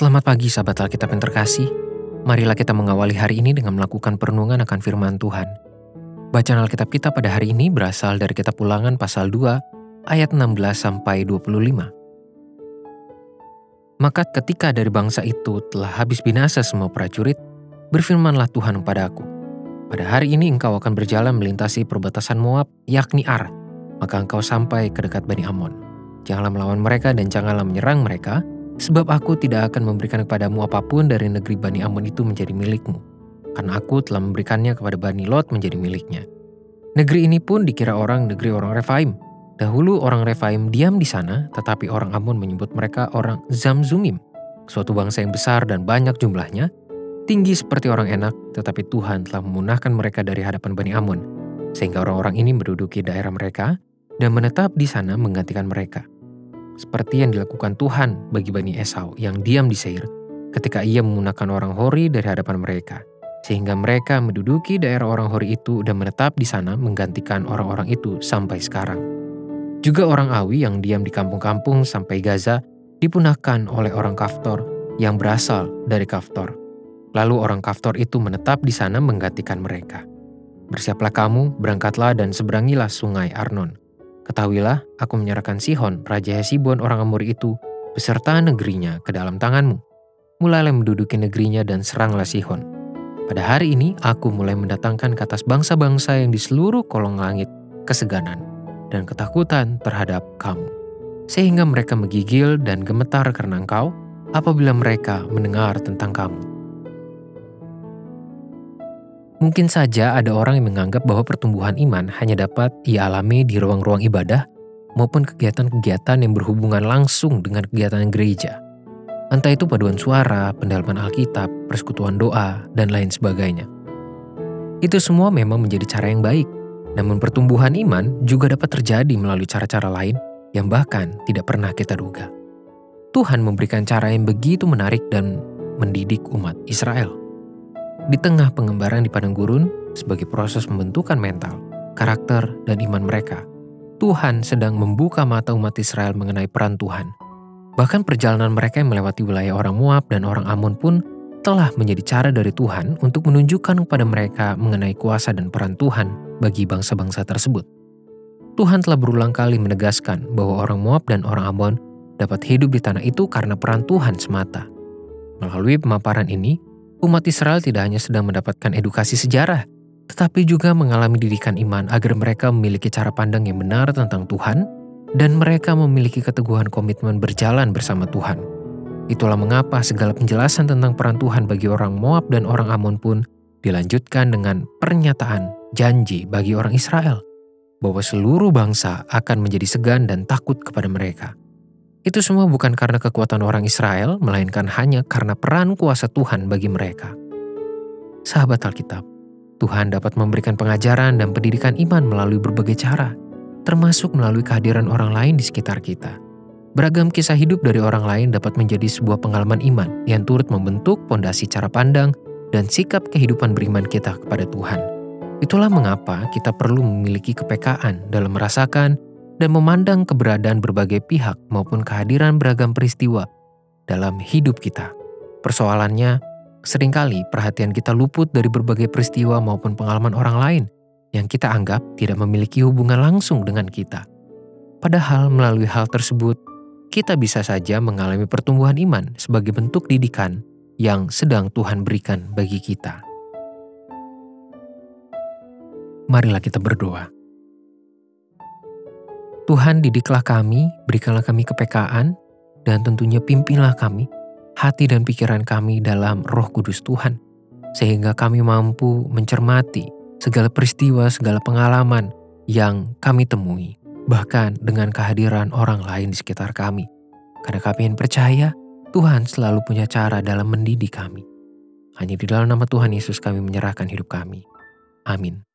Selamat pagi sahabat Alkitab yang terkasih. Marilah kita mengawali hari ini dengan melakukan perenungan akan firman Tuhan. Bacaan Alkitab kita pada hari ini berasal dari kitab Ulangan pasal 2 ayat 16 sampai 25. Maka ketika dari bangsa itu telah habis binasa semua prajurit, berfirmanlah Tuhan kepada aku, pada hari ini engkau akan berjalan melintasi perbatasan Moab, yakni Ar, maka engkau sampai ke dekat Bani Amon. Janganlah melawan mereka dan janganlah menyerang mereka, sebab aku tidak akan memberikan kepadamu apa pun dari negeri Bani Amon itu menjadi milikmu, karena aku telah memberikannya kepada Bani Lot menjadi miliknya. Negeri ini pun dikira orang negeri orang Refaim. Dahulu orang Refaim diam di sana, tetapi orang Amon menyebut mereka orang Zamzumim, suatu bangsa yang besar dan banyak jumlahnya, tinggi seperti orang enak, tetapi Tuhan telah memunahkan mereka dari hadapan Bani Amun, sehingga orang-orang ini menduduki daerah mereka dan menetap di sana menggantikan mereka. Seperti yang dilakukan Tuhan bagi Bani Esau yang diam di Seir ketika ia memunahkan orang Hori dari hadapan mereka, sehingga mereka menduduki daerah orang Hori itu dan menetap di sana menggantikan orang-orang itu sampai sekarang. Juga orang Awi yang diam di kampung-kampung sampai Gaza dipunahkan oleh orang Kaftor yang berasal dari Kaftor Lalu orang Kaftor itu menetap di sana menggantikan mereka. Bersiaplah kamu, berangkatlah dan seberangilah sungai Arnon. Ketahuilah, aku menyerahkan Sihon, Raja Hesibon orang Amori itu, beserta negerinya ke dalam tanganmu. Mulailah menduduki negerinya dan seranglah Sihon. Pada hari ini, aku mulai mendatangkan ke atas bangsa-bangsa yang di seluruh kolong langit keseganan dan ketakutan terhadap kamu. Sehingga mereka menggigil dan gemetar karena engkau apabila mereka mendengar tentang kamu. Mungkin saja ada orang yang menganggap bahwa pertumbuhan iman hanya dapat ia alami di ruang-ruang ibadah maupun kegiatan-kegiatan yang berhubungan langsung dengan kegiatan gereja. Entah itu paduan suara, pendalaman Alkitab, persekutuan doa, dan lain sebagainya. Itu semua memang menjadi cara yang baik, namun pertumbuhan iman juga dapat terjadi melalui cara-cara lain yang bahkan tidak pernah kita duga. Tuhan memberikan cara yang begitu menarik dan mendidik umat Israel. Di tengah pengembaraan di padang gurun, sebagai proses pembentukan mental, karakter, dan iman mereka, Tuhan sedang membuka mata umat Israel mengenai peran Tuhan. Bahkan perjalanan mereka yang melewati wilayah orang Moab dan orang Amun pun telah menjadi cara dari Tuhan untuk menunjukkan kepada mereka mengenai kuasa dan peran Tuhan bagi bangsa-bangsa tersebut. Tuhan telah berulang kali menegaskan bahwa orang Moab dan orang Ammon dapat hidup di tanah itu karena peran Tuhan semata. Melalui pemaparan ini, umat Israel tidak hanya sedang mendapatkan edukasi sejarah, tetapi juga mengalami didikan iman agar mereka memiliki cara pandang yang benar tentang Tuhan dan mereka memiliki keteguhan komitmen berjalan bersama Tuhan. Itulah mengapa segala penjelasan tentang peran Tuhan bagi orang Moab dan orang Amon pun dilanjutkan dengan pernyataan janji bagi orang Israel bahwa seluruh bangsa akan menjadi segan dan takut kepada mereka. Itu semua bukan karena kekuatan orang Israel, melainkan hanya karena peran kuasa Tuhan bagi mereka. Sahabat Alkitab, Tuhan dapat memberikan pengajaran dan pendidikan iman melalui berbagai cara, termasuk melalui kehadiran orang lain di sekitar kita. Beragam kisah hidup dari orang lain dapat menjadi sebuah pengalaman iman yang turut membentuk pondasi cara pandang dan sikap kehidupan beriman kita kepada Tuhan. Itulah mengapa kita perlu memiliki kepekaan dalam merasakan dan memandang keberadaan berbagai pihak maupun kehadiran beragam peristiwa dalam hidup kita. Persoalannya, sering kali perhatian kita luput dari berbagai peristiwa maupun pengalaman orang lain yang kita anggap tidak memiliki hubungan langsung dengan kita. Padahal melalui hal tersebut, kita bisa saja mengalami pertumbuhan iman sebagai bentuk didikan yang sedang Tuhan berikan bagi kita. Marilah kita berdoa. Tuhan didiklah kami, berikanlah kami kepekaan, dan tentunya pimpinlah kami, hati dan pikiran kami dalam roh kudus Tuhan, sehingga kami mampu mencermati segala peristiwa, segala pengalaman yang kami temui, bahkan dengan kehadiran orang lain di sekitar kami. Karena kami yang percaya, Tuhan selalu punya cara dalam mendidik kami. Hanya di dalam nama Tuhan Yesus kami menyerahkan hidup kami. Amin.